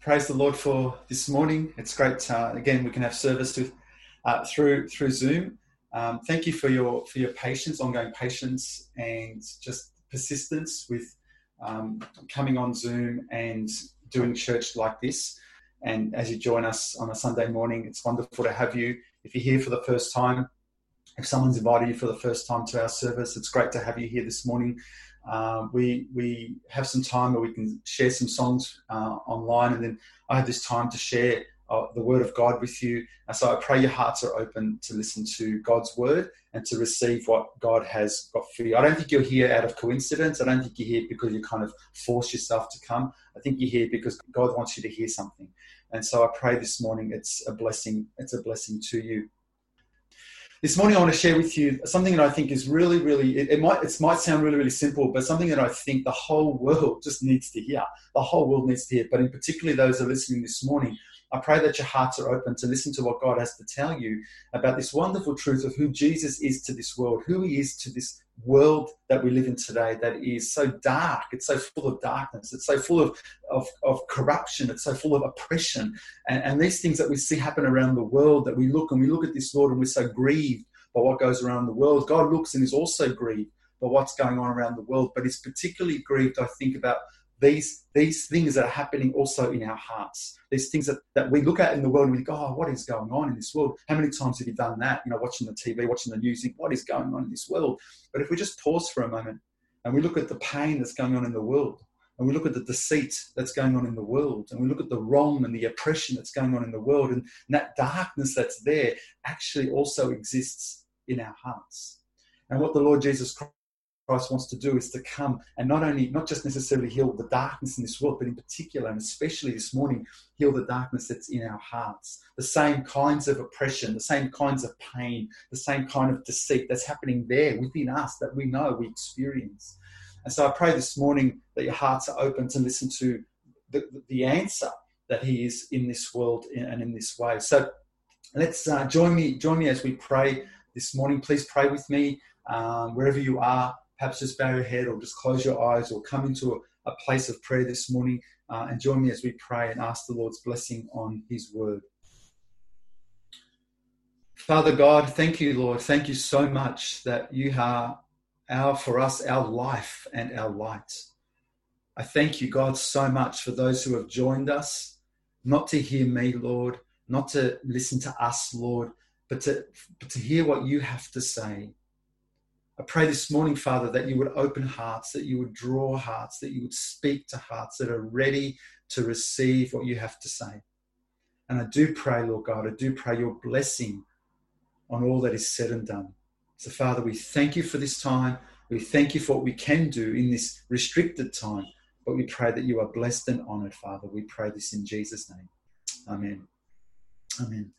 praise the Lord for this morning. It's great. Uh, again, we can have service uh, through through Zoom. Um, thank you for your for your patience, ongoing patience, and just persistence with um, coming on Zoom and doing church like this. And as you join us on a Sunday morning, it's wonderful to have you. If you're here for the first time, if someone's invited you for the first time to our service, it's great to have you here this morning. Uh, we we have some time where we can share some songs uh, online, and then I have this time to share uh, the Word of God with you. And so I pray your hearts are open to listen to God's Word and to receive what God has got for you. I don't think you're here out of coincidence. I don't think you're here because you kind of force yourself to come. I think you're here because God wants you to hear something. And so I pray this morning it's a blessing. It's a blessing to you. This morning, I want to share with you something that I think is really, really, it, it, might, it might sound really, really simple, but something that I think the whole world just needs to hear. The whole world needs to hear, but in particularly those that are listening this morning, I pray that your hearts are open to listen to what God has to tell you about this wonderful truth of who Jesus is to this world, who he is to this world that we live in today that is so dark. It's so full of darkness. It's so full of, of, of corruption. It's so full of oppression. And, and these things that we see happen around the world that we look and we look at this, Lord, and we're so grieved by what goes around the world. God looks and is also grieved by what's going on around the world, but he's particularly grieved, I think, about these, these things that are happening also in our hearts. These things that, that we look at in the world and we think, oh, what is going on in this world? How many times have you done that? You know, watching the TV, watching the news, think, what is going on in this world? But if we just pause for a moment and we look at the pain that's going on in the world, and we look at the deceit that's going on in the world, and we look at the wrong and the oppression that's going on in the world, and that darkness that's there actually also exists in our hearts. And what the Lord Jesus Christ Christ wants to do is to come and not only, not just necessarily heal the darkness in this world, but in particular, and especially this morning, heal the darkness that's in our hearts. The same kinds of oppression, the same kinds of pain, the same kind of deceit that's happening there within us that we know, we experience. And so I pray this morning that your hearts are open to listen to the, the answer that He is in this world and in this way. So let's uh, join me, join me as we pray this morning. Please pray with me um, wherever you are perhaps just bow your head or just close your eyes or come into a, a place of prayer this morning uh, and join me as we pray and ask the Lord's blessing on His word. Father God, thank you, Lord. Thank you so much that you are our, for us, our life and our light. I thank you, God, so much for those who have joined us, not to hear me, Lord, not to listen to us, Lord, but to, but to hear what you have to say. I pray this morning, Father, that you would open hearts, that you would draw hearts, that you would speak to hearts that are ready to receive what you have to say. And I do pray, Lord God, I do pray your blessing on all that is said and done. So, Father, we thank you for this time. We thank you for what we can do in this restricted time. But we pray that you are blessed and honored, Father. We pray this in Jesus' name. Amen. Amen.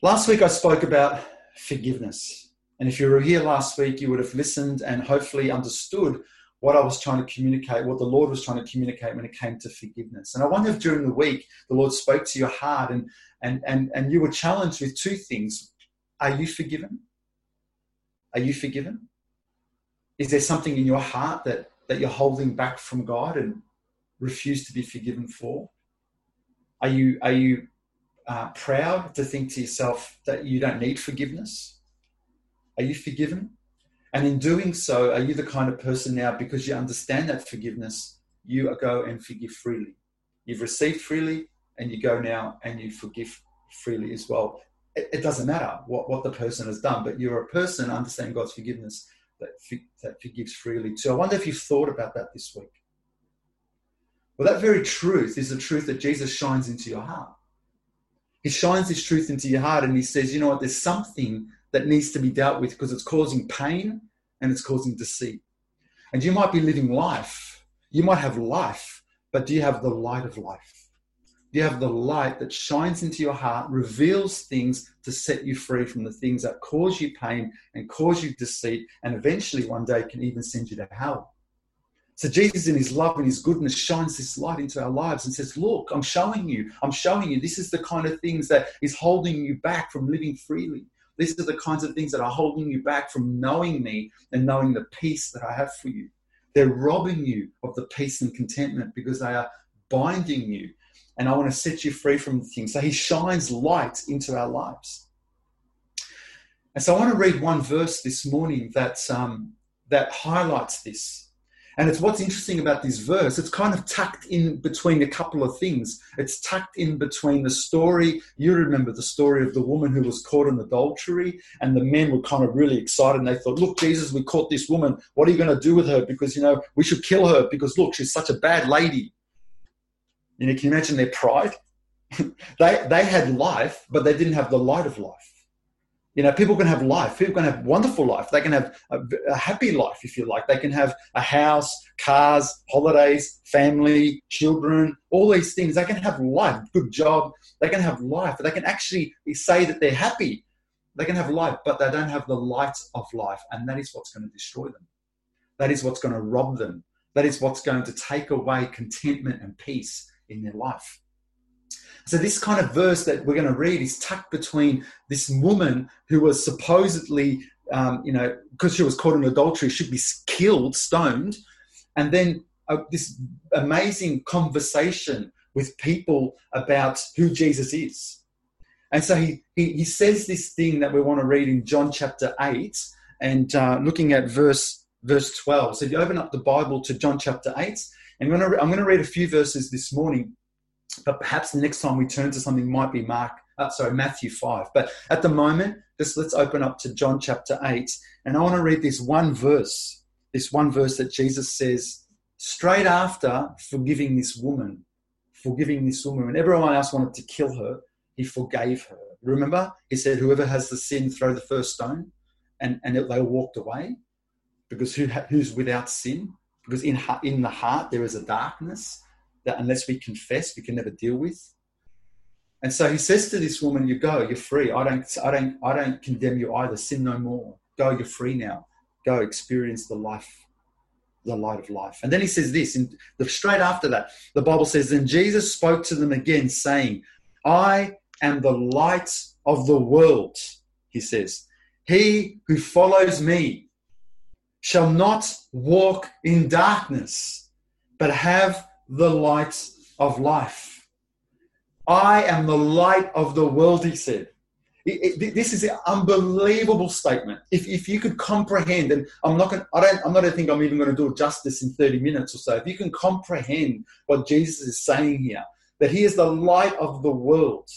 Last week I spoke about forgiveness. And if you were here last week, you would have listened and hopefully understood what I was trying to communicate, what the Lord was trying to communicate when it came to forgiveness. And I wonder if during the week the Lord spoke to your heart and and and, and you were challenged with two things. Are you forgiven? Are you forgiven? Is there something in your heart that, that you're holding back from God and refuse to be forgiven for? Are you are you uh, proud to think to yourself that you don't need forgiveness? Are you forgiven? And in doing so, are you the kind of person now, because you understand that forgiveness, you go and forgive freely? You've received freely, and you go now and you forgive freely as well. It, it doesn't matter what, what the person has done, but you're a person understanding God's forgiveness that, that forgives freely too. I wonder if you've thought about that this week. Well, that very truth is the truth that Jesus shines into your heart. He shines this truth into your heart and he says, you know what, there's something that needs to be dealt with because it's causing pain and it's causing deceit. And you might be living life, you might have life, but do you have the light of life? Do you have the light that shines into your heart, reveals things to set you free from the things that cause you pain and cause you deceit, and eventually one day can even send you to hell? So Jesus, in his love and his goodness, shines this light into our lives and says, Look, I'm showing you, I'm showing you, this is the kind of things that is holding you back from living freely. These are the kinds of things that are holding you back from knowing me and knowing the peace that I have for you. They're robbing you of the peace and contentment because they are binding you and I want to set you free from things. So he shines light into our lives. And so I want to read one verse this morning that, um, that highlights this. And it's what's interesting about this verse, it's kind of tucked in between a couple of things. It's tucked in between the story, you remember the story of the woman who was caught in adultery, and the men were kind of really excited and they thought, Look, Jesus, we caught this woman. What are you going to do with her? Because, you know, we should kill her because, look, she's such a bad lady. You know, can you imagine their pride? they, they had life, but they didn't have the light of life. You know, people can have life. People can have wonderful life. They can have a, a, happy life, if you like. They can have a house, cars, holidays, family, children, all these things. They can have life, good job. They can have life. They can actually say that they're happy. They can have life, but they don't have the light of life. And that is what's going to destroy them. That is what's going to rob them. That is what's going to take away contentment and peace in their life. So, this kind of verse that we're going to read is tucked between this woman who was supposedly, um, you know, because she was caught in adultery, should be killed, stoned, and then uh, this amazing conversation with people about who Jesus is. And so he, he, he says this thing that we want to read in John chapter 8 and uh, looking at verse verse 12. So if you open up the Bible to John chapter 8, and I'm going to, I'm going to read a few verses this morning but perhaps next time we turn to something might be Mark, uh, sorry, Matthew 5. But at the moment, just let's open up to John chapter 8. And I want to read this one verse, this one verse that Jesus says straight after forgiving this woman, forgiving this woman. When everyone else wanted to kill her, he forgave her. Remember, he said, Whoever has the sin, throw the first stone. And, and they walked away because who, who's without sin? Because in, in the heart there is a darkness that unless we confess, we can never deal with. And so he says to this woman, "You go, you're free. I don't, I don't, I don't condemn you either. Sin no more. Go, you're free now. Go, experience the life, the light of life." And then he says this, and straight after that, the Bible says, "Then Jesus spoke to them again, saying, I am the light of the world." He says, "He who follows me shall not walk in darkness, but have the light of life. I am the light of the world, he said. It, it, this is an unbelievable statement. If, if you could comprehend, and I'm not going, I don't, I'm not going to think I'm even going to do justice in 30 minutes or so. If you can comprehend what Jesus is saying here, that he is the light of the world,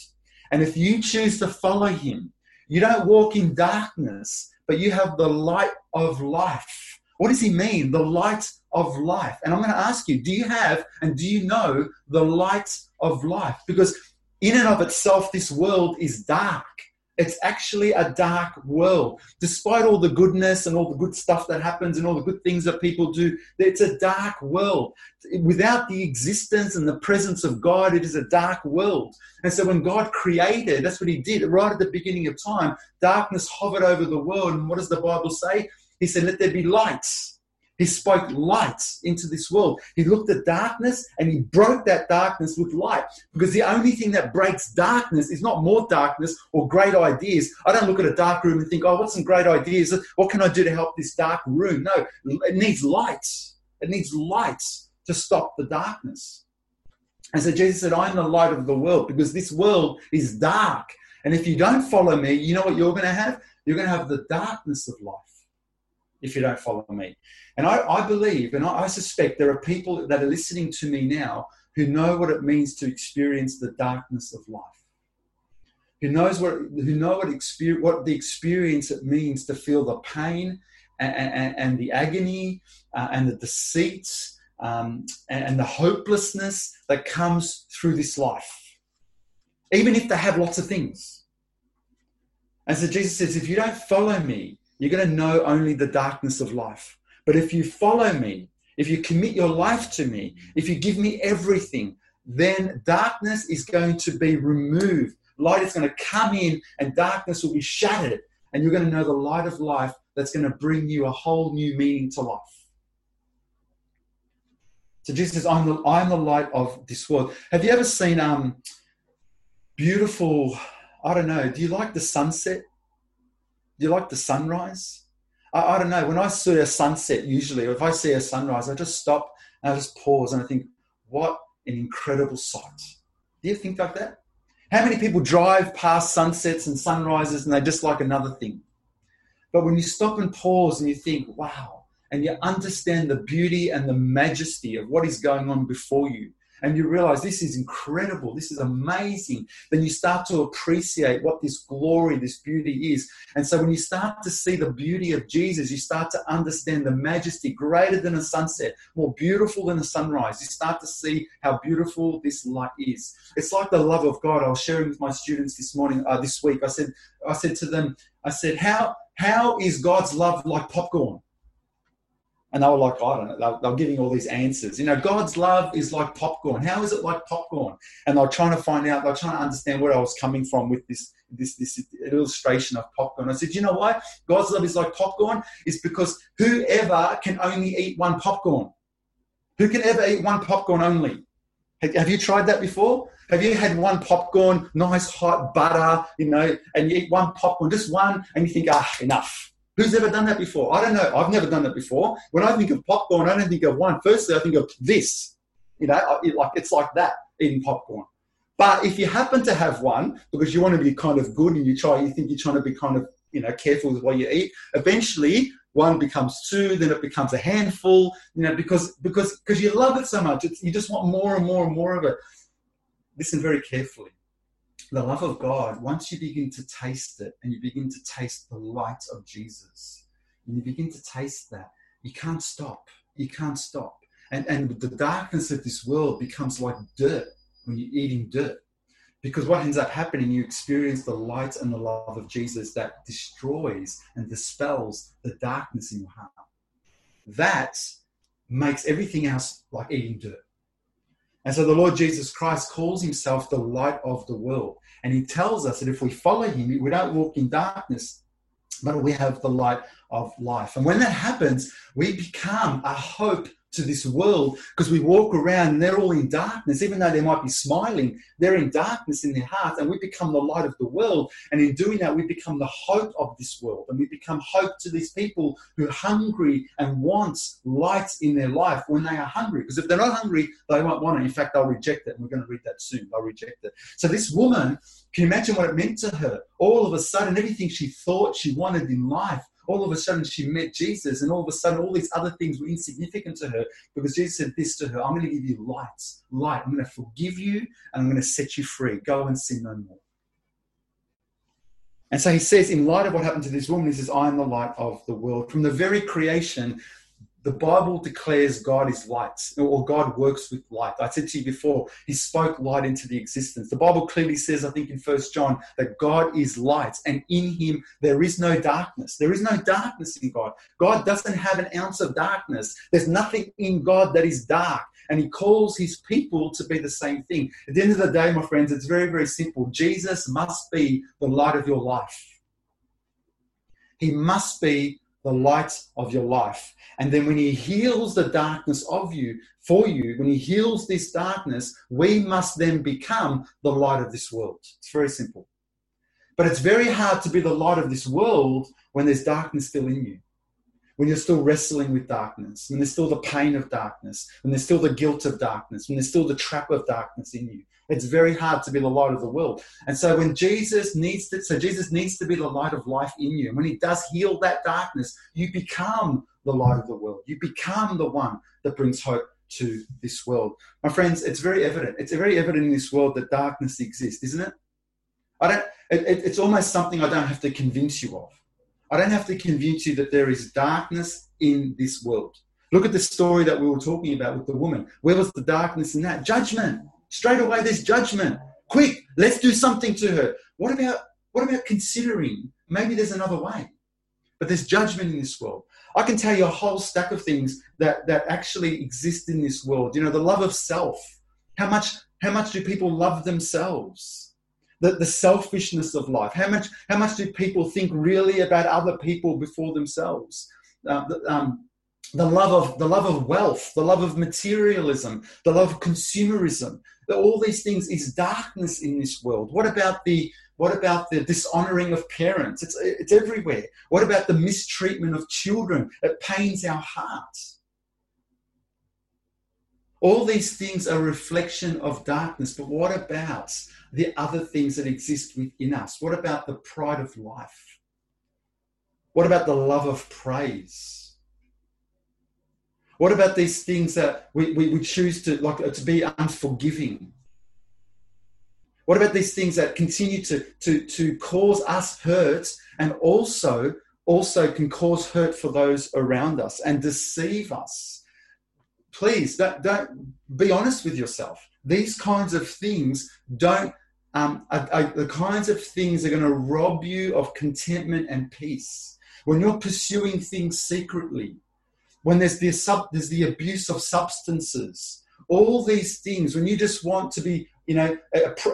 and if you choose to follow him, you don't walk in darkness, but you have the light of life. What does he mean? The light of life. And I'm going to ask you, do you have and do you know the light of life? Because in and of itself, this world is dark. It's actually a dark world. Despite all the goodness and all the good stuff that happens and all the good things that people do, it's a dark world. Without the existence and the presence of God, it is a dark world. And so when God created, that's what He did right at the beginning of time, darkness hovered over the world. And what does the Bible say? He said, Let there be lights. He spoke light into this world. He looked at darkness and he broke that darkness with light. Because the only thing that breaks darkness is not more darkness or great ideas. I don't look at a dark room and think, oh, what's some great ideas? What can I do to help this dark room? No, it needs light. It needs light to stop the darkness. And so Jesus said, I'm the light of the world because this world is dark. And if you don't follow me, you know what you're going to have? You're going to have the darkness of life if you don't follow me. And I, I believe and I, I, suspect there are people that are listening to me now who know what it means to experience the darkness of life. Who knows what who know what experience what the experience it means to feel the pain and, and, and the agony uh, and the deceit um, and, and the hopelessness that comes through this life, even if they have lots of things. And so Jesus says, if you don't follow me, you're going to know only the darkness of life. But if you follow me, if you commit your life to me, if you give me everything, then darkness is going to be removed. Light is going to come in and darkness will be shattered. And you're going to know the light of life that's going to bring you a whole new meaning to life. So Jesus says, I'm the, I'm the light of this world. Have you ever seen um, beautiful, I don't know, do you like the sunset? Do you like the sunrise? I, I don't know. When I see a sunset, usually, or if I see a sunrise, I just stop and I just pause and I think, what an incredible sight. Do you think like that? How many people drive past sunsets and sunrises and they just like another thing? But when you stop and pause and you think, wow, and you understand the beauty and the majesty of what is going on before you, and you realize this is incredible, this is amazing, then you start to appreciate what this glory, this beauty is. And so when you start to see the beauty of Jesus, you start to understand the majesty greater than a sunset, more beautiful than a sunrise. You start to see how beautiful this light is. It's like the love of God. I was sharing with my students this morning, uh, this week. I said, I said to them, I said, how how is God's love like popcorn? And they were like, I don't know. They're, they're, giving all these answers. You know, God's love is like popcorn. How is it like popcorn? And they're trying to find out, they're trying to understand where I was coming from with this, this, this illustration of popcorn. I said, you know why? God's love is like popcorn? Is because whoever can only eat one popcorn. Who can ever eat one popcorn only? Have you tried that before? Have you had one popcorn, nice hot butter, you know, and you eat one popcorn, just one, and you think, ah, enough Who's ever done that before? I don't know. I've never done that before. When I think of popcorn, I don't think of one. Firstly, I think of this. You know, like it's like that eating popcorn. But if you happen to have one because you want to be kind of good and you try, you think you're trying to be kind of you know careful with what you eat. Eventually, one becomes two, then it becomes a handful. You know, because because because you love it so much, it's, you just want more and more and more of it. Listen very carefully the love of God, once you begin to taste it and you begin to taste the light of Jesus, and you begin to taste that, you can't stop. You can't stop. And, and the darkness of this world becomes like dirt when you're eating dirt. Because what ends up happening, you experience the light and the love of Jesus that destroys and dispels the darkness in your heart. That makes everything else like eating dirt. And so the Lord Jesus Christ calls himself the light of the world. And he tells us that if we follow him, we don't walk in darkness, but we have the light of life. And when that happens, we become a hope to this world because we walk around and they're all in darkness, even though they might be smiling, they're in darkness in their hearts, and we become the light of the world. And in doing that, we become the hope of this world, and we become hope to these people who are hungry and want light in their life when they are hungry. Because if they're not hungry, they won't want it. In fact, they'll reject it. And we're going to read that soon. They'll reject it. So this woman, can you imagine what it meant to her? All of a sudden, everything she thought she wanted in life all of a sudden she met Jesus, and all of a sudden all these other things were insignificant to her because Jesus said this to her I'm going to give you light, light. I'm going to forgive you, and I'm going to set you free. Go and sin no more. And so he says, in light of what happened to this woman, he says, I am the light of the world. From the very creation, the Bible declares God is light, or God works with light. I said to you before, He spoke light into the existence. The Bible clearly says, I think in First John, that God is light, and in Him there is no darkness. There is no darkness in God. God doesn't have an ounce of darkness. There's nothing in God that is dark, and He calls His people to be the same thing. At the end of the day, my friends, it's very, very simple. Jesus must be the light of your life. He must be the light of your life. And then when he heals the darkness of you, for you, when he heals this darkness, we must then become the light of this world. It's very simple. But it's very hard to be the light of this world when there's darkness still in you. When you're still wrestling with darkness, when there's still the pain of darkness, when there's still the guilt of darkness, when there's still the trap of darkness in you. It's very hard to be the light of the world. And so when Jesus needs to, so Jesus needs to be the light of life in you. And when he does heal that darkness, you become the light of the world. You become the one that brings hope to this world. My friends, it's very evident. It's very evident in this world that darkness exists, isn't it? I don't, it, it, it's almost something I don't have to convince you of. I don't have to convince you that there is darkness in this world. Look at the story that we were talking about with the woman. Where was the darkness in that? Judgment. Straight away, there's judgment. Quick, let's do something to her. What about what about considering maybe there's another way? But there's judgment in this world. I can tell you a whole stack of things that, that actually exist in this world. You know, the love of self. How much how much do people love themselves? The, the selfishness of life. How much how much do people think really about other people before themselves? Uh, um, the love of the love of wealth, the love of materialism, the love of consumerism. All these things is darkness in this world. What about the what about the dishonoring of parents? It's it's everywhere. What about the mistreatment of children? It pains our hearts. All these things are reflection of darkness, but what about the other things that exist within us? What about the pride of life? What about the love of praise? What about these things that we, we, we choose to like to be unforgiving? What about these things that continue to, to, to cause us hurt and also also can cause hurt for those around us and deceive us? Please don't, don't be honest with yourself. These kinds of things don't um, are, are the kinds of things that are going to rob you of contentment and peace. When you're pursuing things secretly, when there's the, sub, there's the abuse of substances, all these things, when you just want to be, you know,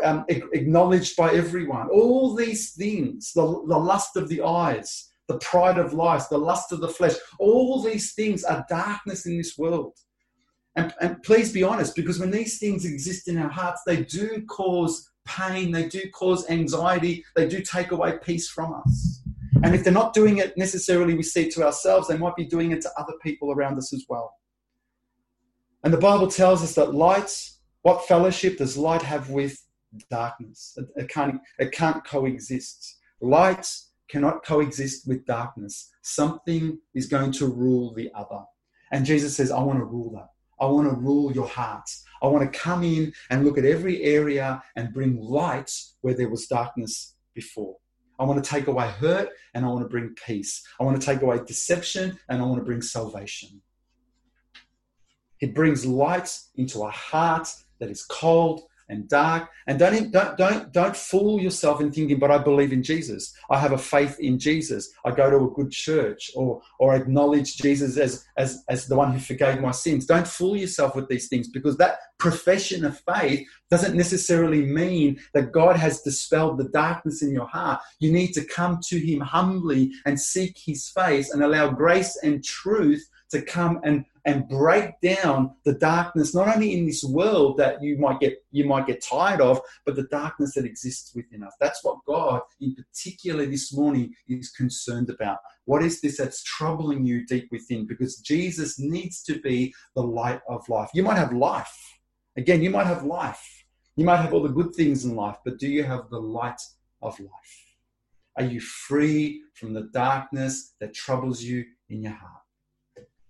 um, acknowledged by everyone, all these things, the, the lust of the eyes, the pride of life, the lust of the flesh, all these things are darkness in this world. And, and please be honest, because when these things exist in our hearts, they do cause pain, they do cause anxiety, they do take away peace from us. And if they're not doing it necessarily, we see to ourselves, they might be doing it to other people around us as well. And the Bible tells us that light, what fellowship does light have with darkness? It, it, can't, it can't coexist. Light cannot coexist with darkness. Something is going to rule the other. And Jesus says, I want to rule that. I want to rule your hearts. I want to come in and look at every area and bring light where there was darkness before. I want to take away hurt and I want to bring peace. I want to take away deception and I want to bring salvation. It brings light into a heart that is cold and dark. And don't, don't, don't, don't fool yourself in thinking, but I believe in Jesus. I have a faith in Jesus. I go to a good church or, or acknowledge Jesus as, as, as the one who forgave my sins. Don't fool yourself with these things because that profession of faith doesn't necessarily mean that God has dispelled the darkness in your heart. You need to come to Him humbly and seek His face and allow grace and truth to come and and break down the darkness not only in this world that you might get you might get tired of but the darkness that exists within us. That's what god in particular this morning is concerned about. What is this that's troubling you deep within? Because jesus needs to be the light of life. You might have life. Again you might have life. You might have all the good things in life but do you have the light of life? Are you free from the darkness that troubles you in your heart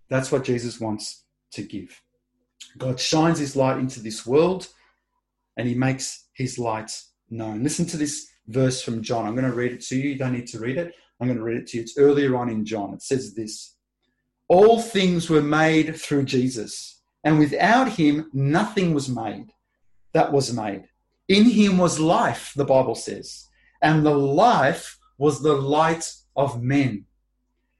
that's what Jesus wants to give. God shines his light into this world and he makes his light known. Listen to this verse from John. I'm going to read it to you. You don't need to read it. I'm going to read it to you. It's earlier on in John. It says this All things were made through Jesus, and without him, nothing was made that was made. In him was life, the Bible says, and the life was the light of men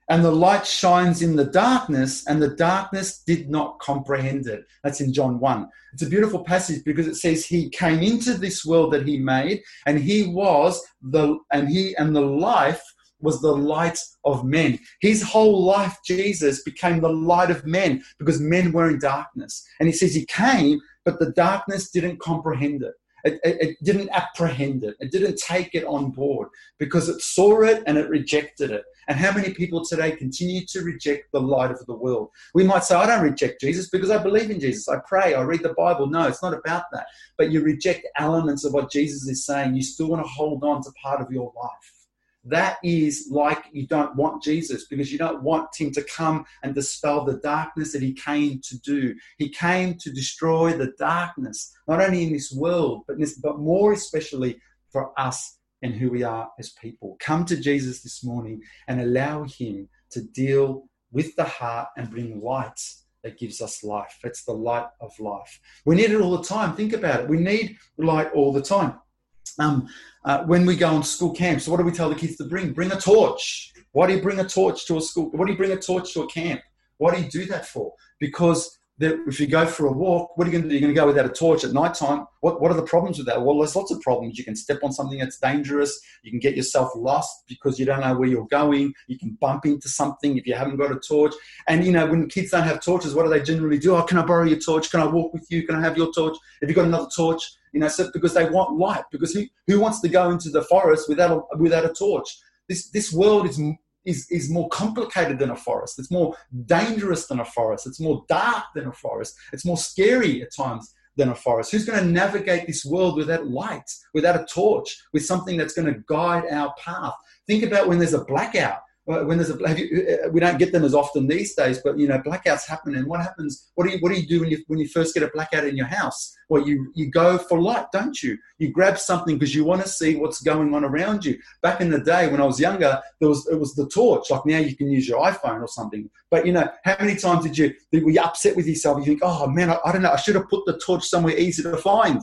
and the light shines in the darkness, and the darkness did not comprehend it. That's in John 1. It's a beautiful passage because it says he came into this world that he made, and he was the and he and the life was the light of men. His whole life, Jesus, became the light of men because men were in darkness. And he says he came, but the darkness didn't comprehend it. It, it, it, didn't apprehend it. It didn't take it on board because it saw it and it rejected it. And how many people today continue to reject the light of the world? We might say, I don't reject Jesus because I believe in Jesus. I pray, I read the Bible. No, it's not about that. But you reject elements of what Jesus is saying. You still want to hold on to part of your life. That is like you don't want Jesus because you don't want him to come and dispel the darkness that he came to do. He came to destroy the darkness, not only in this world, but, this, but more especially for us and who we are as people. Come to Jesus this morning and allow Him to deal with the heart and bring light that gives us life. It's the light of life. We need it all the time. Think about it. We need light all the time. Um, uh, when we go on school camps, what do we tell the kids to bring? Bring a torch. Why do you bring a torch to a school? Why do you bring a torch to a camp? Why do you do that for? Because that if you go for a walk, what are you going to do? You're going to go without a torch at night time. What, what are the problems with that? Well, there's lots of problems. You can step on something that's dangerous. You can get yourself lost because you don't know where you're going. You can bump into something if you haven't got a torch. And, you know, when kids don't have torches, what do they generally do? Oh, can I borrow your torch? Can I walk with you? Can I have your torch? Have you got another torch? You know, so because they want light. Because who, who wants to go into the forest without a, without a torch? This, this world is is, is more complicated than a forest. It's more dangerous than a forest. It's more dark than a forest. It's more scary at times than a forest. Who's going to navigate this world without light, without a torch, with something that's going to guide our path? Think about when there's a blackout when there's a you, uh, we don't get them as often these days, but you know blackouts happen, and what happens? What do you what do you do when you when you first get a blackout in your house? Well, you you go for light, don't you? You grab something because you want to see what's going on around you. Back in the day when I was younger, there was it was the torch. Like now you can use your iPhone or something. But you know, how many times did you were you upset with yourself? You think, oh man, I, I don't know, I should have put the torch somewhere easy to find.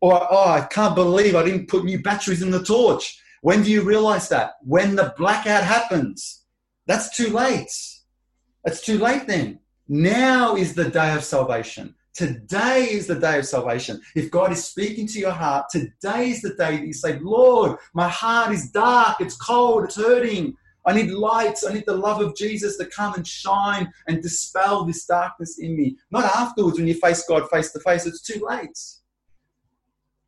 Or oh, I can't believe I didn't put new batteries in the torch when do you realize that? When the blackout happens. That's too late. It's too late then. Now is the day of salvation. Today is the day of salvation. If God is speaking to your heart, today is the day that you say, Lord, my heart is dark, it's cold, it's hurting. I need light. I need the love of Jesus to come and shine and dispel this darkness in me. Not afterwards when you face God face to face, it's too late.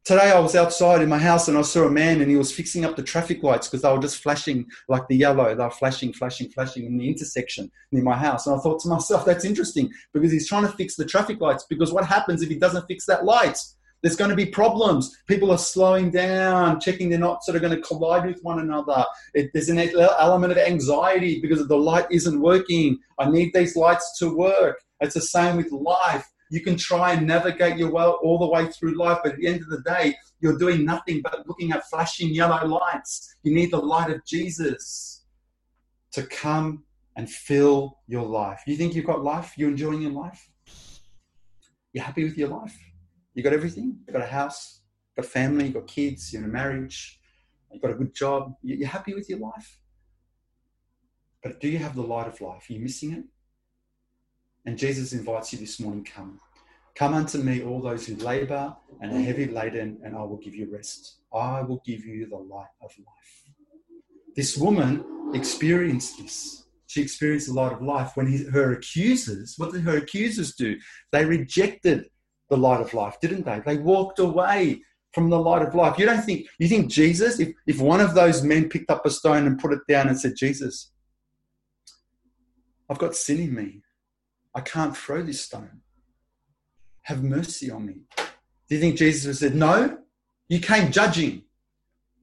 Today I was outside in my house and I saw a man and he was fixing up the traffic lights because they were just flashing like the yellow. They were flashing, flashing, flashing in the intersection near my house. And I thought to myself, that's interesting because he's trying to fix the traffic lights because what happens if he doesn't fix that light? There's going to be problems. People are slowing down, checking they're not sort of going to collide with one another. It, there's an element of anxiety because the light isn't working. I need these lights to work. It's the same with life. You can try and navigate your way all the way through life, but at the end of the day, you're doing nothing but looking at flashing yellow lights. You need the light of Jesus to come and fill your life. You think you've got life? You're enjoying your life? You're happy with your life? You got everything? You got a house, got family, you got kids, you're in a marriage, you got a good job. You're happy with your life? But do you have the light of life? Are you missing it? And Jesus invites you this morning come. Come unto me, all those who labor and are heavy laden, and I will give you rest. I will give you the light of life. This woman experienced this. She experienced the light of life when he, her accusers, what did her accusers do? They rejected the light of life, didn't they? They walked away from the light of life. You don't think, you think Jesus, if, if one of those men picked up a stone and put it down and said, Jesus, I've got sin in me. I can't throw this stone. Have mercy on me. Do you think Jesus would said, No? You came judging.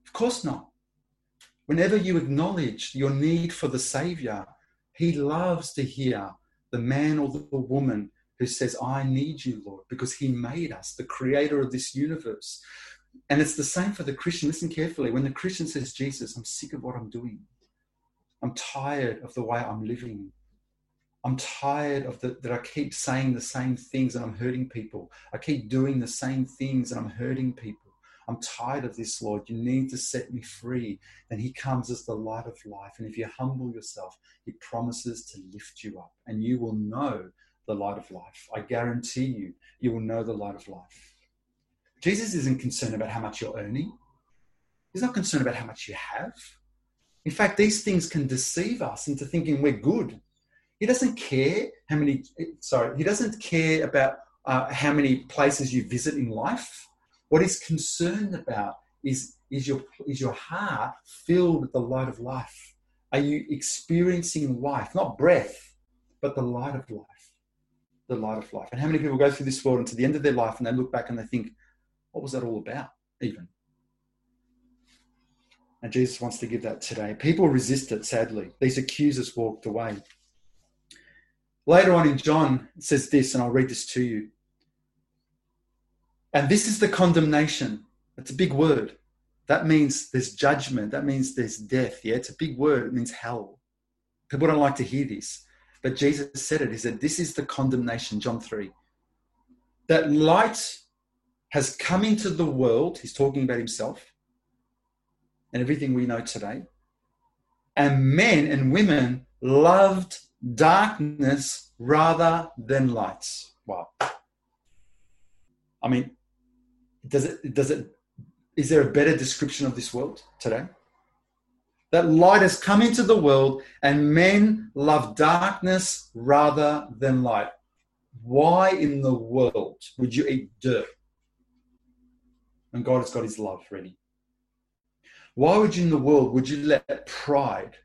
Of course not. Whenever you acknowledge your need for the Savior, He loves to hear the man or the woman who says, I need you, Lord, because He made us, the creator of this universe. And it's the same for the Christian. Listen carefully. When the Christian says, Jesus, I'm sick of what I'm doing, I'm tired of the way I'm living, I'm tired of the, that I keep saying the same things and I'm hurting people. I keep doing the same things and I'm hurting people. I'm tired of this, Lord. You need to set me free. Then He comes as the light of life. And if you humble yourself, He promises to lift you up and you will know the light of life. I guarantee you, you will know the light of life. Jesus isn't concerned about how much you're earning, He's not concerned about how much you have. In fact, these things can deceive us into thinking we're good he doesn't care how many, sorry, he doesn't care about uh, how many places you visit in life. What he's concerned about is, is, your, is your heart filled with the light of life? Are you experiencing life? Not breath, but the light of life. The light of life. And how many people go through this world and to the end of their life and they look back and they think, what was that all about, even? And Jesus wants to give that today. People resist it, sadly. These accusers walked away. Later on in John, it says this, and I'll read this to you. And this is the condemnation. It's a big word. That means there's judgment. That means there's death. Yeah, it's a big word. It means hell. People don't like to hear this. But Jesus said it. He said, This is the condemnation, John 3. That light has come into the world. He's talking about himself and everything we know today. And men and women loved darkness rather than lights. Wow. I mean, does it, does it, is there a better description of this world today? That light has come into the world and men love darkness rather than light. Why in the world would you eat dirt? And God has got his love ready. Why would you in the world would you let pride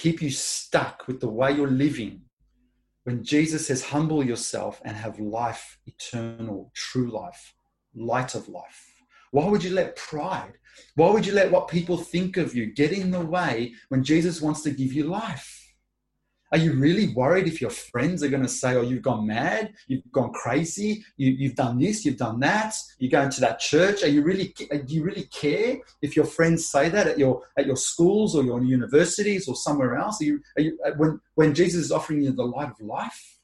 keep you stuck with the way you're living when Jesus says, humble yourself and have life eternal, true life, light of life? Why would you let pride? Why would you let what people think of you get in the way when Jesus wants to give you life? Are you really worried if your friends are going to say, oh, you've gone mad, you've gone crazy, you, have done this, you've done that, you're going to that church? Are you really, do you really care if your friends say that at your, at your schools or your universities or somewhere else? Are you, are you, uh, when, when Jesus is offering you the light of life?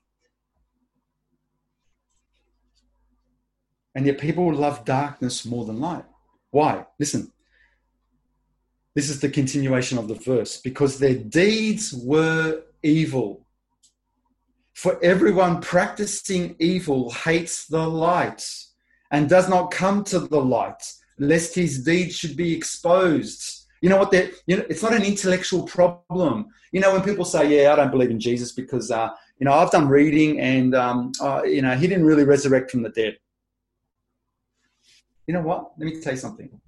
And yet people love darkness more than light. Why? Listen, this is the continuation of the verse because their deeds were evil. For everyone practicing evil hates the light and does not come to the light, lest his deeds should be exposed. You know what? You know, it's not an intellectual problem. You know, when people say, "Yeah, I don't believe in Jesus because uh, you know I've done reading and um, uh, you know he didn't really resurrect from the dead." You know what? Let me tell you something.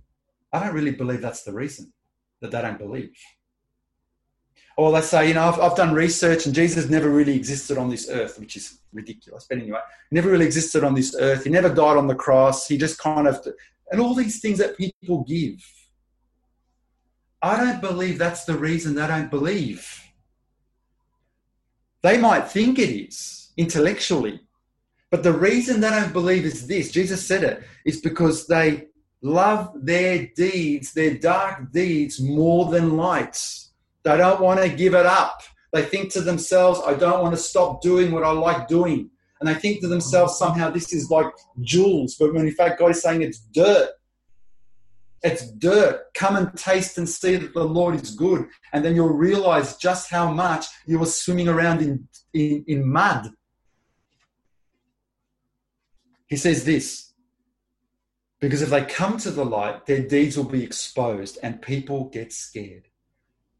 I don't really believe that's the reason that they don't believe. Or they say, you know, I've, I've done research and Jesus never really existed on this earth, which is ridiculous. But anyway, never really existed on this earth. He never died on the cross. He just kind of, and all these things that people give. I don't believe that's the reason they don't believe. They might think it is intellectually, but the reason they don't believe is this Jesus said it is because they love their deeds, their dark deeds, more than light. They don't want to give it up. They think to themselves, I don't want to stop doing what I like doing. And they think to themselves, somehow this is like jewels, but when in fact God is saying it's dirt. It's dirt. Come and taste and see that the Lord is good. And then you'll realize just how much you were swimming around in, in, in mud. He says this because if they come to the light, their deeds will be exposed and people get scared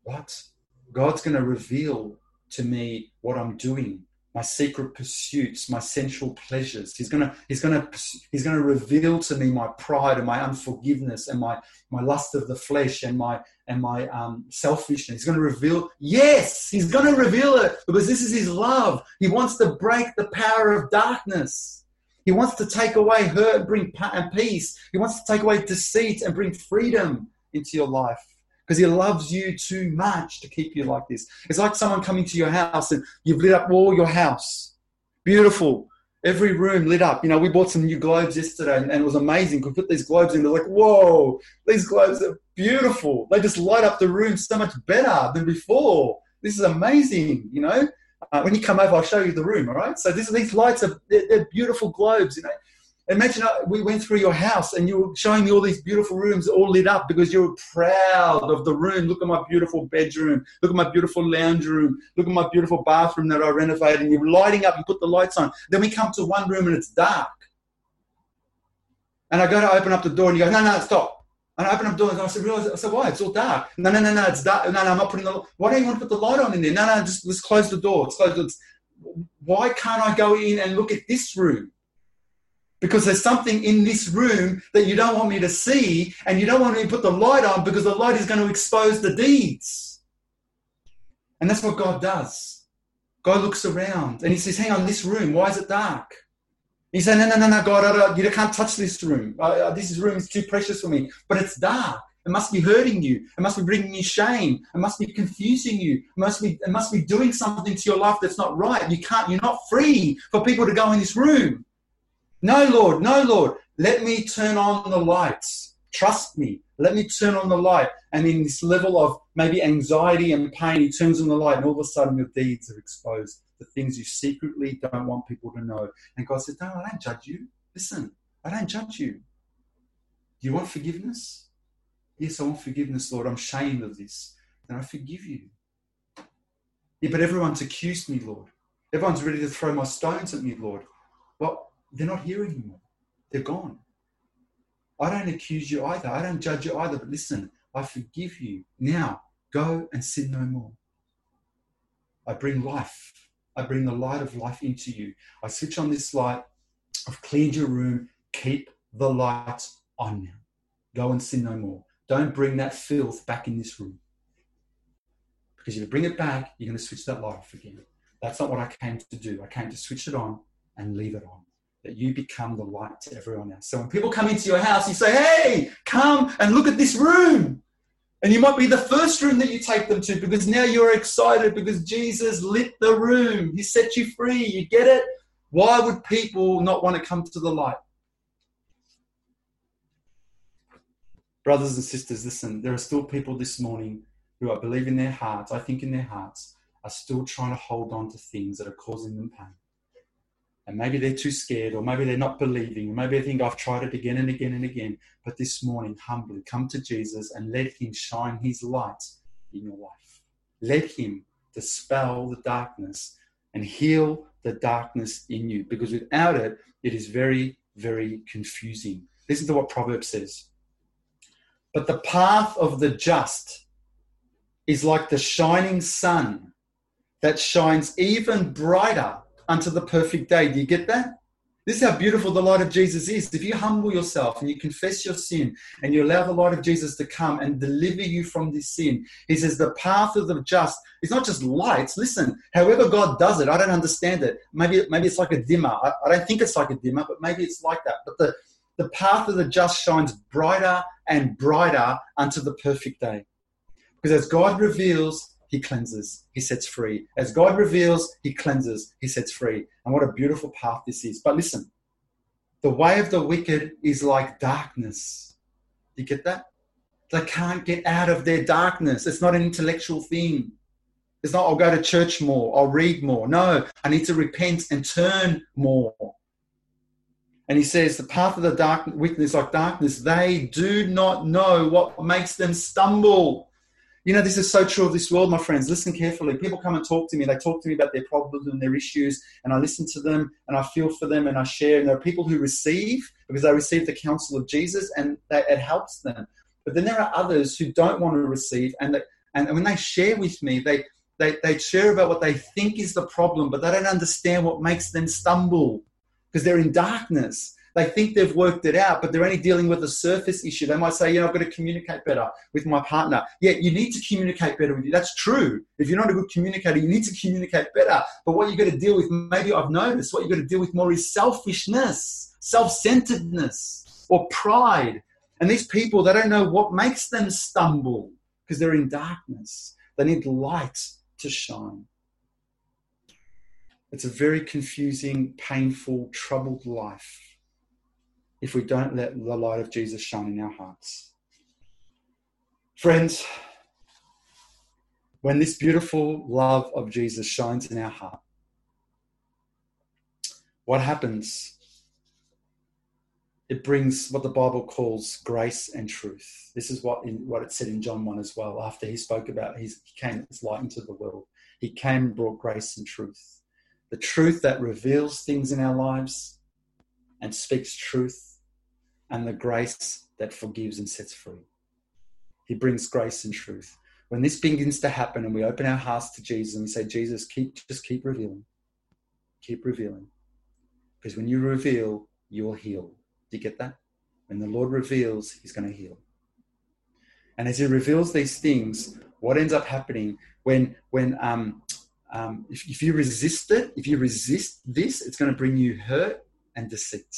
what? God's going to reveal to me what I'm doing, my secret pursuits, my sensual pleasures. He's going to, he's going to, he's going to reveal to me my pride and my unforgiveness and my, my lust of the flesh and my, and my um, selfishness. He's going to reveal, yes, he's going to reveal it because this is his love. He wants to break the power of darkness. He wants to take away hurt and bring peace. He wants to take away deceit and bring freedom into your life because he loves you too much to keep you like this. It's like someone coming to your house and you've lit up all your house. Beautiful. Every room lit up. You know, we bought some new globes yesterday and, it was amazing. We put these globes in, they're like, whoa, these globes are beautiful. They just light up the room so much better than before. This is amazing, you know. Uh, when you come over, I'll show you the room, all right? So this, these lights are they're, they're beautiful globes, you know. Imagine uh, we went through your house and you were showing me all these beautiful rooms all lit up because you were proud of the room. Look at my beautiful bedroom. Look at my beautiful lounge room. Look at my beautiful bathroom that I renovated. And you're lighting up and put the lights on. Then we come to one room and it's dark. And I go to open up the door and you go, no, no, stop. And I open up the door and I said, realize, I said, why? It's all dark. No, no, no, no, it's dark. No, no, I'm not putting the, why don't you want to put the light on in there? No, no, just let's close the door. It's closed. It's, why can't I go in and look at this room? Because there's something in this room that you don't want me to see and you don't want me to put the light on because the light is going to expose the deeds. And that's what God does. God looks around and he says, Hang on, this room, why is it dark? He said, No, no, no, no, God, you can't touch this room. Uh, this room is too precious for me. But it's dark. It must be hurting you. It must be bringing you shame. It must be confusing you. It must be, it must be doing something to your life that's not right. You can't, you're not free for people to go in this room. No, Lord, no, Lord. Let me turn on the lights. Trust me. Let me turn on the light. And in this level of maybe anxiety and pain, he turns on the light, and all of a sudden your deeds are exposed. The things you secretly don't want people to know. And God said, No, I don't judge you. Listen, I don't judge you. Do you want forgiveness? Yes, I want forgiveness, Lord. I'm ashamed of this. Then I forgive you. Yeah, but everyone's accused me, Lord. Everyone's ready to throw my stones at me, Lord. Well, they're not here anymore. They're gone. I don't accuse you either. I don't judge you either. But listen, I forgive you. Now, go and sin no more. I bring life. I bring the light of life into you. I switch on this light. I've cleaned your room. Keep the light on now. Go and sin no more. Don't bring that filth back in this room. Because if you bring it back, you're going to switch that light off again. That's not what I came to do. I came to switch it on and leave it on. That you become the light to everyone else. So when people come into your house, you say, hey, come and look at this room. And you might be the first room that you take them to because now you're excited because Jesus lit the room. He set you free. You get it? Why would people not want to come to the light? Brothers and sisters, listen, there are still people this morning who I believe in their hearts, I think in their hearts, are still trying to hold on to things that are causing them pain. And maybe they're too scared, or maybe they're not believing, or maybe they think I've tried it again and again and again. But this morning, humbly come to Jesus and let Him shine His light in your life. Let Him dispel the darkness and heal the darkness in you, because without it, it is very, very confusing. Listen to what Proverbs says. But the path of the just is like the shining sun that shines even brighter unto the perfect day. Do you get that? This is how beautiful the light of Jesus is. If you humble yourself and you confess your sin and you allow the light of Jesus to come and deliver you from this sin, he says the path of the just is not just lights. Listen, however God does it, I don't understand it. Maybe, maybe it's like a dimmer. I, I don't think it's like a dimmer, but maybe it's like that. But the, the path of the just shines brighter and brighter unto the perfect day. Because as God reveals he cleanses, he sets free. As God reveals, he cleanses, he sets free. And what a beautiful path this is. But listen, the way of the wicked is like darkness. You get that? They can't get out of their darkness. It's not an intellectual thing. It's not, I'll go to church more, I'll read more. No, I need to repent and turn more. And he says, the path of the dark wickedness like darkness, they do not know what makes them stumble. You know, this is so true of this world, my friends. Listen carefully. People come and talk to me. They talk to me about their problems and their issues, and I listen to them and I feel for them and I share. And there are people who receive because they receive the counsel of Jesus and that it helps them. But then there are others who don't want to receive, and that, and when they share with me, they they, they share about what they think is the problem, but they don't understand what makes them stumble because they're in darkness. They think they've worked it out, but they're only dealing with a surface issue. They might say, you know, I've got to communicate better with my partner. Yeah, you need to communicate better with you. That's true. If you're not a good communicator, you need to communicate better. But what you've got to deal with, maybe I've noticed, what you've got to deal with more is selfishness, self centeredness, or pride. And these people, they don't know what makes them stumble because they're in darkness. They need light to shine. It's a very confusing, painful, troubled life if we don't let the light of Jesus shine in our hearts. Friends, when this beautiful love of Jesus shines in our heart, what happens? It brings what the Bible calls grace and truth. This is what in, what it said in John 1 as well, after he spoke about his, he came as light into the world. He came and brought grace and truth. The truth that reveals things in our lives and speaks truth and the grace that forgives and sets free. He brings grace and truth. When this begins to happen and we open our hearts to Jesus and we say, Jesus, keep just keep revealing. Keep revealing. Because when you reveal, you will heal. Do you get that? When the Lord reveals, He's going to heal. And as He reveals these things, what ends up happening when when um, um, if, if you resist it, if you resist this, it's going to bring you hurt and deceit.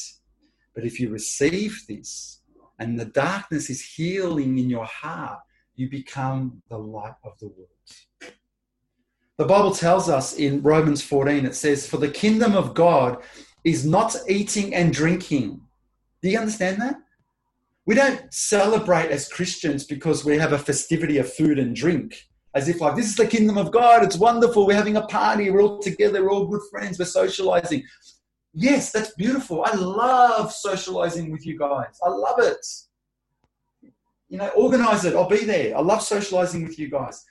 But if you receive this and the darkness is healing in your heart, you become the light of the world. The Bible tells us in Romans 14, it says, For the kingdom of God is not eating and drinking. Do you understand that? We don't celebrate as Christians because we have a festivity of food and drink, as if, like, this is the kingdom of God, it's wonderful, we're having a party, we're all together, we're all good friends, we're socializing. Yes, that's beautiful. I love socializing with you guys. I love it. You know, organize it. I'll be there. I love socializing with you guys.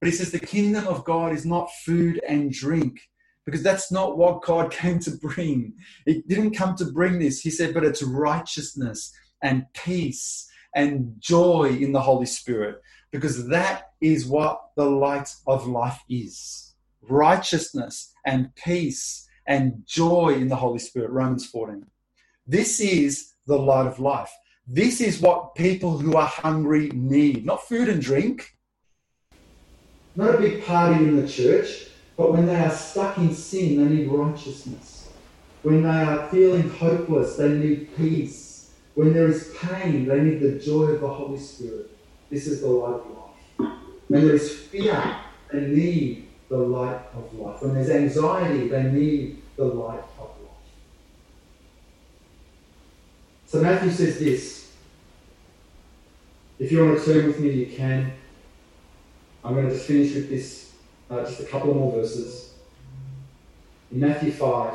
But he says the kingdom of God is not food and drink because that's not what God came to bring. He didn't come to bring this. He said, but it's righteousness and peace and joy in the Holy Spirit because that is what the light of life is righteousness and peace and joy in the Holy Spirit. Romans 14. This is the light of life. This is what people who are hungry need, not food and drink. not a big party in the church, but when they are stuck in sin, they need righteousness. When they are feeling hopeless, they need peace. When there is pain, they need the joy of the Holy Spirit. This is the light of life. When there is fear, they need the light of life. When there's anxiety, they need the light of life. So Matthew says this. If you want to turn with me, you can. I'm going to just finish with this, uh, just a couple more verses. In Matthew 5,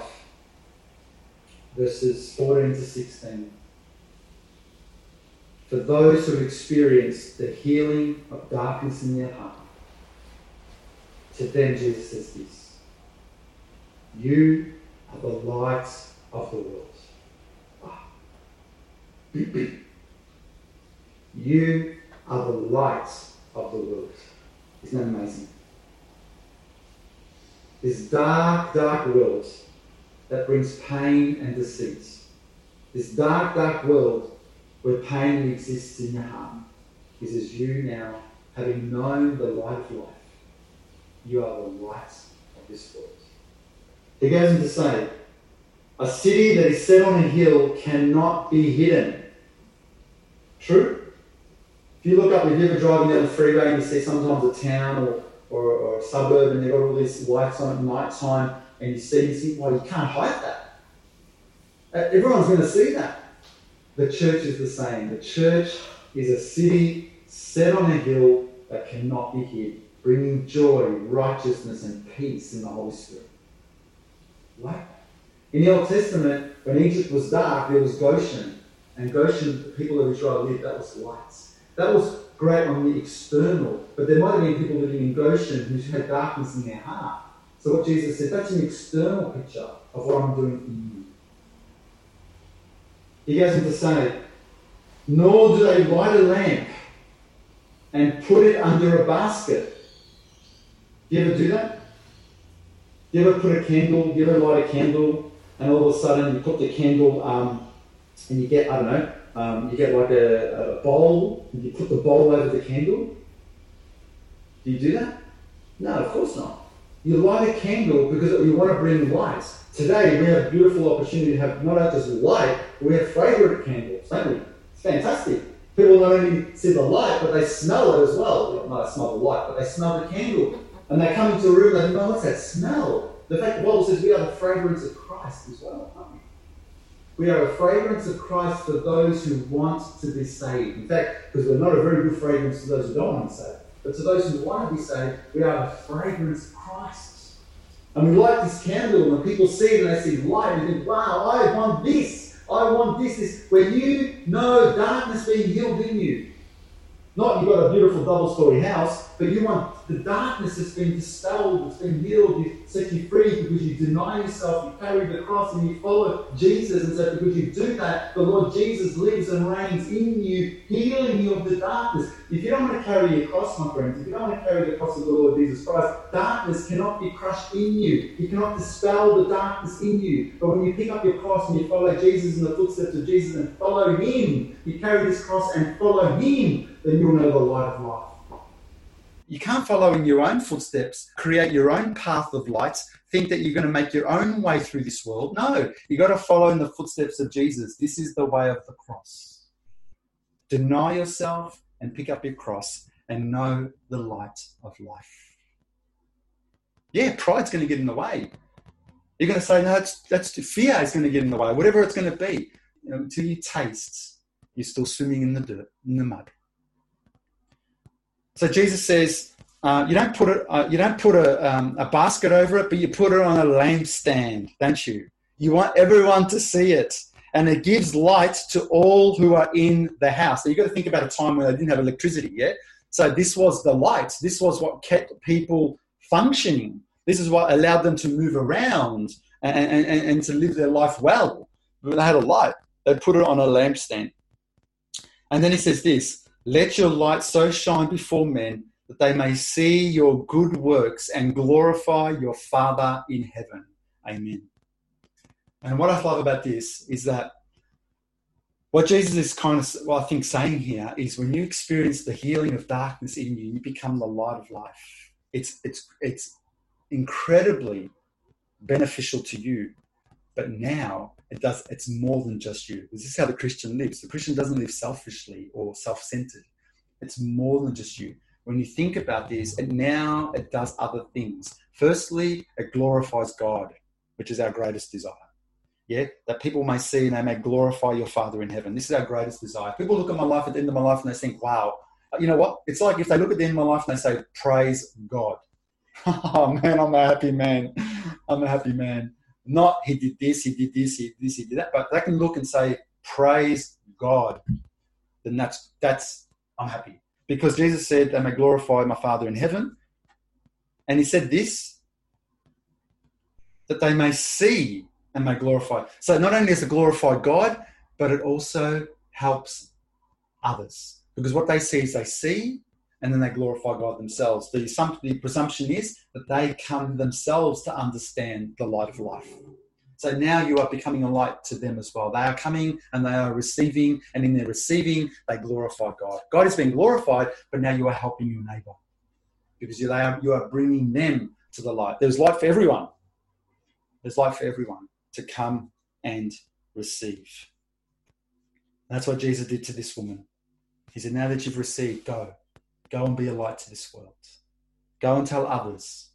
verses 14 to 16. For those who have experienced the healing of darkness in their heart, to them Jesus says this You are the light of the world. Ah. you are the light of the world. Isn't that amazing? This dark, dark world that brings pain and deceit. This dark, dark world where pain exists in your heart. He says, You now, having known the light of life, you are the light of this world. He goes on to say, A city that is set on a hill cannot be hidden. True? If you look up, if you're ever driving down the freeway and you see sometimes a town or, or, or a suburb and they've got all these lights on at night time and you see, you think, well, you can't hide that. Uh, everyone's going to see that. The church is the same. The church is a city set on a hill that cannot be hid, bringing joy, righteousness, and peace in the Holy Spirit. Like in the Old Testament, when Egypt was dark, there was Goshen. And Goshen, the people of Israel lived, that was lights. That was great on the external, but there might have been people living in Goshen who had darkness in their heart. So what Jesus said, that's an external picture of what I'm doing in you. He goes on to say, nor do they light a lamp and put it under a basket. Do you ever do that? Do you ever put a candle, do you ever light a candle, and all of a sudden you put the candle um, and you get, I don't know, um, you get like a, a bowl, and you put the bowl over the candle. Do you do that? No, of course not. You light a candle because you want to bring light. Today we have a beautiful opportunity to have not just light, we have fragrant candles, don't we? It's fantastic. People not only see the light, but they smell it as well. Not smell the light, but they smell the candle. And they come into a room and they think, oh, what's that smell? The fact the Bible says we are the fragrance of Christ as well, aren't we? We are a fragrance of Christ for those who want to be saved. In fact, because we're not a very good fragrance to those who don't want to be saved, but to those who want to be saved, we are the fragrance of Christ. And we light this candle, and when people see it and they see light, and they think, wow, I want this. I want this. This where you know darkness being healed in you. Not you've got a beautiful double story house, but you want the darkness that's been dispelled, it's been healed, you set you free because you deny yourself, you carry the cross and you follow Jesus. And so because you do that, the Lord Jesus lives and reigns in you, healing you of the darkness. If you don't want to carry your cross, my friends, if you don't want to carry the cross of the Lord Jesus Christ, darkness cannot be crushed in you. You cannot dispel the darkness in you. But when you pick up your cross and you follow Jesus in the footsteps of Jesus and follow Him, you carry this cross and follow Him, then you'll know the light of life. You can't follow in your own footsteps, create your own path of light, think that you're going to make your own way through this world. No, you've got to follow in the footsteps of Jesus. This is the way of the cross. Deny yourself and pick up your cross and know the light of life. Yeah, pride's going to get in the way. You're going to say, no, that's, that's fear is going to get in the way, whatever it's going to be. You know, until you taste, you're still swimming in the dirt, in the mud. So Jesus says, uh, you don't put it, uh, you don't put a, um, a basket over it, but you put it on a lampstand, don't you? You want everyone to see it, and it gives light to all who are in the house. So you've got to think about a time when they didn't have electricity yet. So this was the light. This was what kept people functioning. This is what allowed them to move around and, and, and to live their life well. They had a light. They put it on a lampstand. And then he says this let your light so shine before men that they may see your good works and glorify your Father in heaven. Amen. And what I love about this is that what Jesus is kind of, well, I think, saying here is when you experience the healing of darkness in you, you become the light of life. it's it's it's incredibly beneficial to you. But now it does it's more than just you. This is how the Christian lives. The Christian doesn't live selfishly or self-centered. It's more than just you. When you think about this, and now it does other things. Firstly, it glorifies God, which is our greatest desire. Yeah, that people may see and they may glorify your Father in heaven. This is our greatest desire. People look at my life at the end of my life and they think, wow, you know what? It's like if they look at the end of my life and they say, praise God. oh man, I'm a happy man. I'm a happy man. Not he did this, he did this, he did this, he did that. But they can look and say, praise God. Then that's that's I'm happy. Because Jesus said, I may glorify my Father in heaven. And he said this that they may see and may glorify. So not only does it glorify God, but it also helps others. Because what they see is they see and then they glorify God themselves. The, the presumption is that they come themselves to understand the light of life. So now you are becoming a light to them as well. They are coming and they are receiving, and in their receiving, they glorify God. God is being glorified, but now you are helping your neighbor because you are, you are bringing them to the light. There's light for everyone. There's light for everyone to come and receive. that's what Jesus did to this woman. He said, Now that you've received, go. Go and be a light to this world. Go and tell others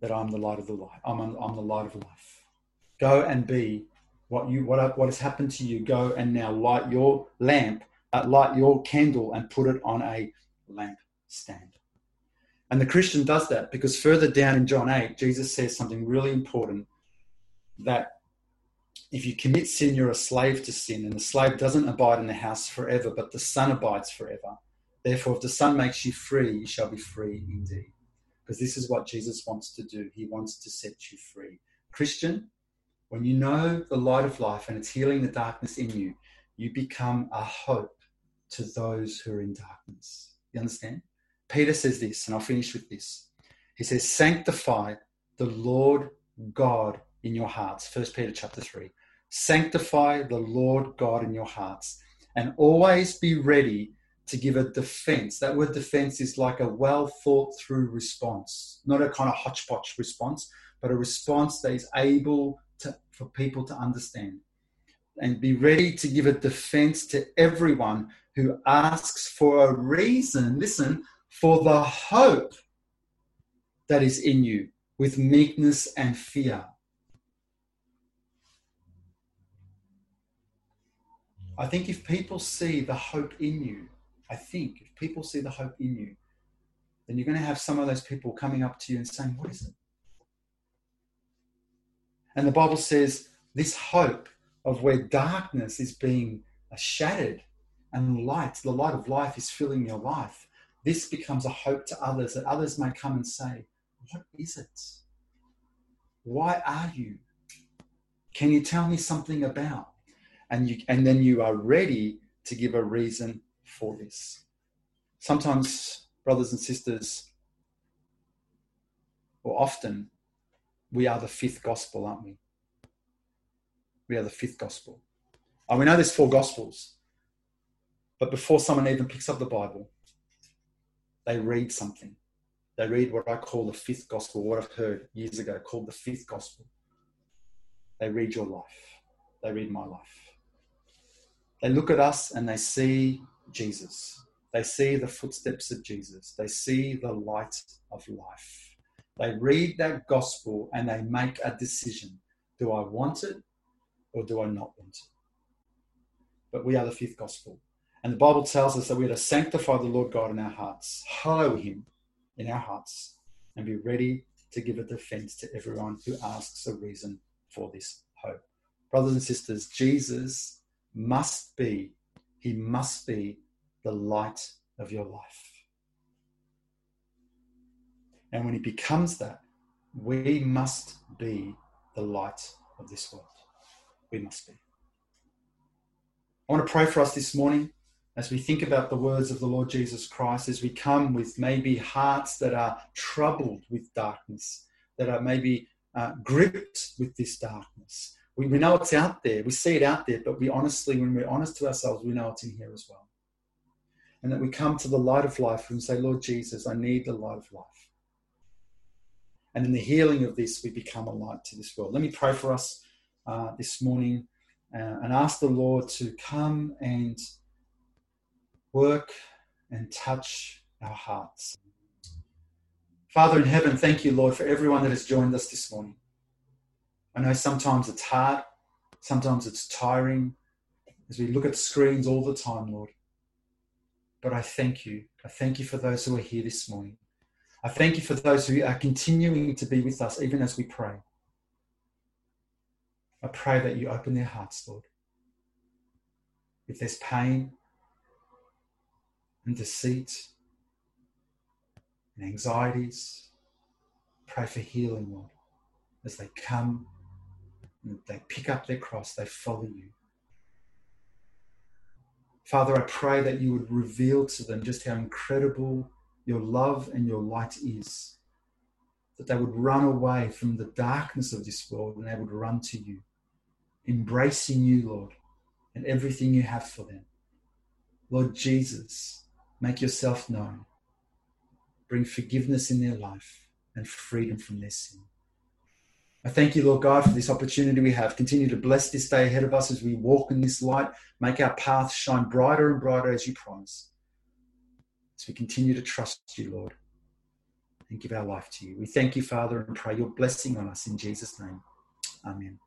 that I'm the light of the light. I'm, I'm the light of life. Go and be what you what what has happened to you. Go and now light your lamp, uh, light your candle, and put it on a lamp stand. And the Christian does that because further down in John 8, Jesus says something really important that if you commit sin, you're a slave to sin, and the slave doesn't abide in the house forever, but the son abides forever. Therefore, if the Son makes you free, you shall be free indeed. Because this is what Jesus wants to do. He wants to set you free. Christian, when you know the light of life and it's healing the darkness in you, you become a hope to those who are in darkness. You understand? Peter says this, and I'll finish with this. He says, Sanctify the Lord God in your hearts. 1 Peter chapter 3. Sanctify the Lord God in your hearts, and always be ready to give a defense. That word defense is like a well thought through response, not a kind of hodgepodge response, but a response that is able to, for people to understand. And be ready to give a defense to everyone who asks for a reason, listen, for the hope that is in you with meekness and fear. I think if people see the hope in you, I think if people see the hope in you, then you're going to have some of those people coming up to you and saying, What is it? And the Bible says this hope of where darkness is being uh, shattered and light, the light of life is filling your life. This becomes a hope to others that others may come and say, What is it? Why are you? Can you tell me something about? And you and then you are ready to give a reason for this. Sometimes, brothers and sisters, or often, we are the fifth gospel, aren't we? We are the fifth gospel. And we know there's four gospels, but before someone even picks up the Bible, they read something. They read what I call the fifth gospel, what I've heard years ago called the fifth gospel. They read your life, they read my life. They look at us and they see Jesus. They see the footsteps of Jesus. They see the light of life. They read that gospel and they make a decision. Do I want it or do I not want it? But we are the fifth gospel. And the Bible tells us that we are to sanctify the Lord God in our hearts, hallow Him in our hearts, and be ready to give a defense to everyone who asks a reason for this hope. Brothers and sisters, Jesus must be he must be the light of your life. And when He becomes that, we must be the light of this world. We must be. I want to pray for us this morning as we think about the words of the Lord Jesus Christ, as we come with maybe hearts that are troubled with darkness, that are maybe uh, gripped with this darkness, we, we know it's out there. We see it out there, but we honestly, when we're honest to ourselves, we know it's in here as well. And that we come to the light of life and say, Lord Jesus, I need the light of life. And in the healing of this, we become a light to this world. Let me pray for us uh, this morning uh, and ask the Lord to come and work and touch our hearts. Father in heaven, thank you, Lord, for everyone that has joined us this morning. I know sometimes it's hard, sometimes it's tiring as we look at screens all the time, Lord. But I thank you. I thank you for those who are here this morning. I thank you for those who are continuing to be with us even as we pray. I pray that you open their hearts, Lord. If there's pain and deceit and anxieties, pray for healing, Lord, as they come they pick up their cross, they follow you. Father, I pray that you would reveal to them just how incredible your love and your light is. That they would run away from the darkness of this world and they would run to you, embracing you, Lord, and everything you have for them. Lord Jesus, make yourself known. Bring forgiveness in their life and freedom from their sin. I thank you, Lord God, for this opportunity we have. Continue to bless this day ahead of us as we walk in this light. Make our path shine brighter and brighter as you promise. As we continue to trust you, Lord, and give our life to you. We thank you, Father, and pray your blessing on us in Jesus' name. Amen.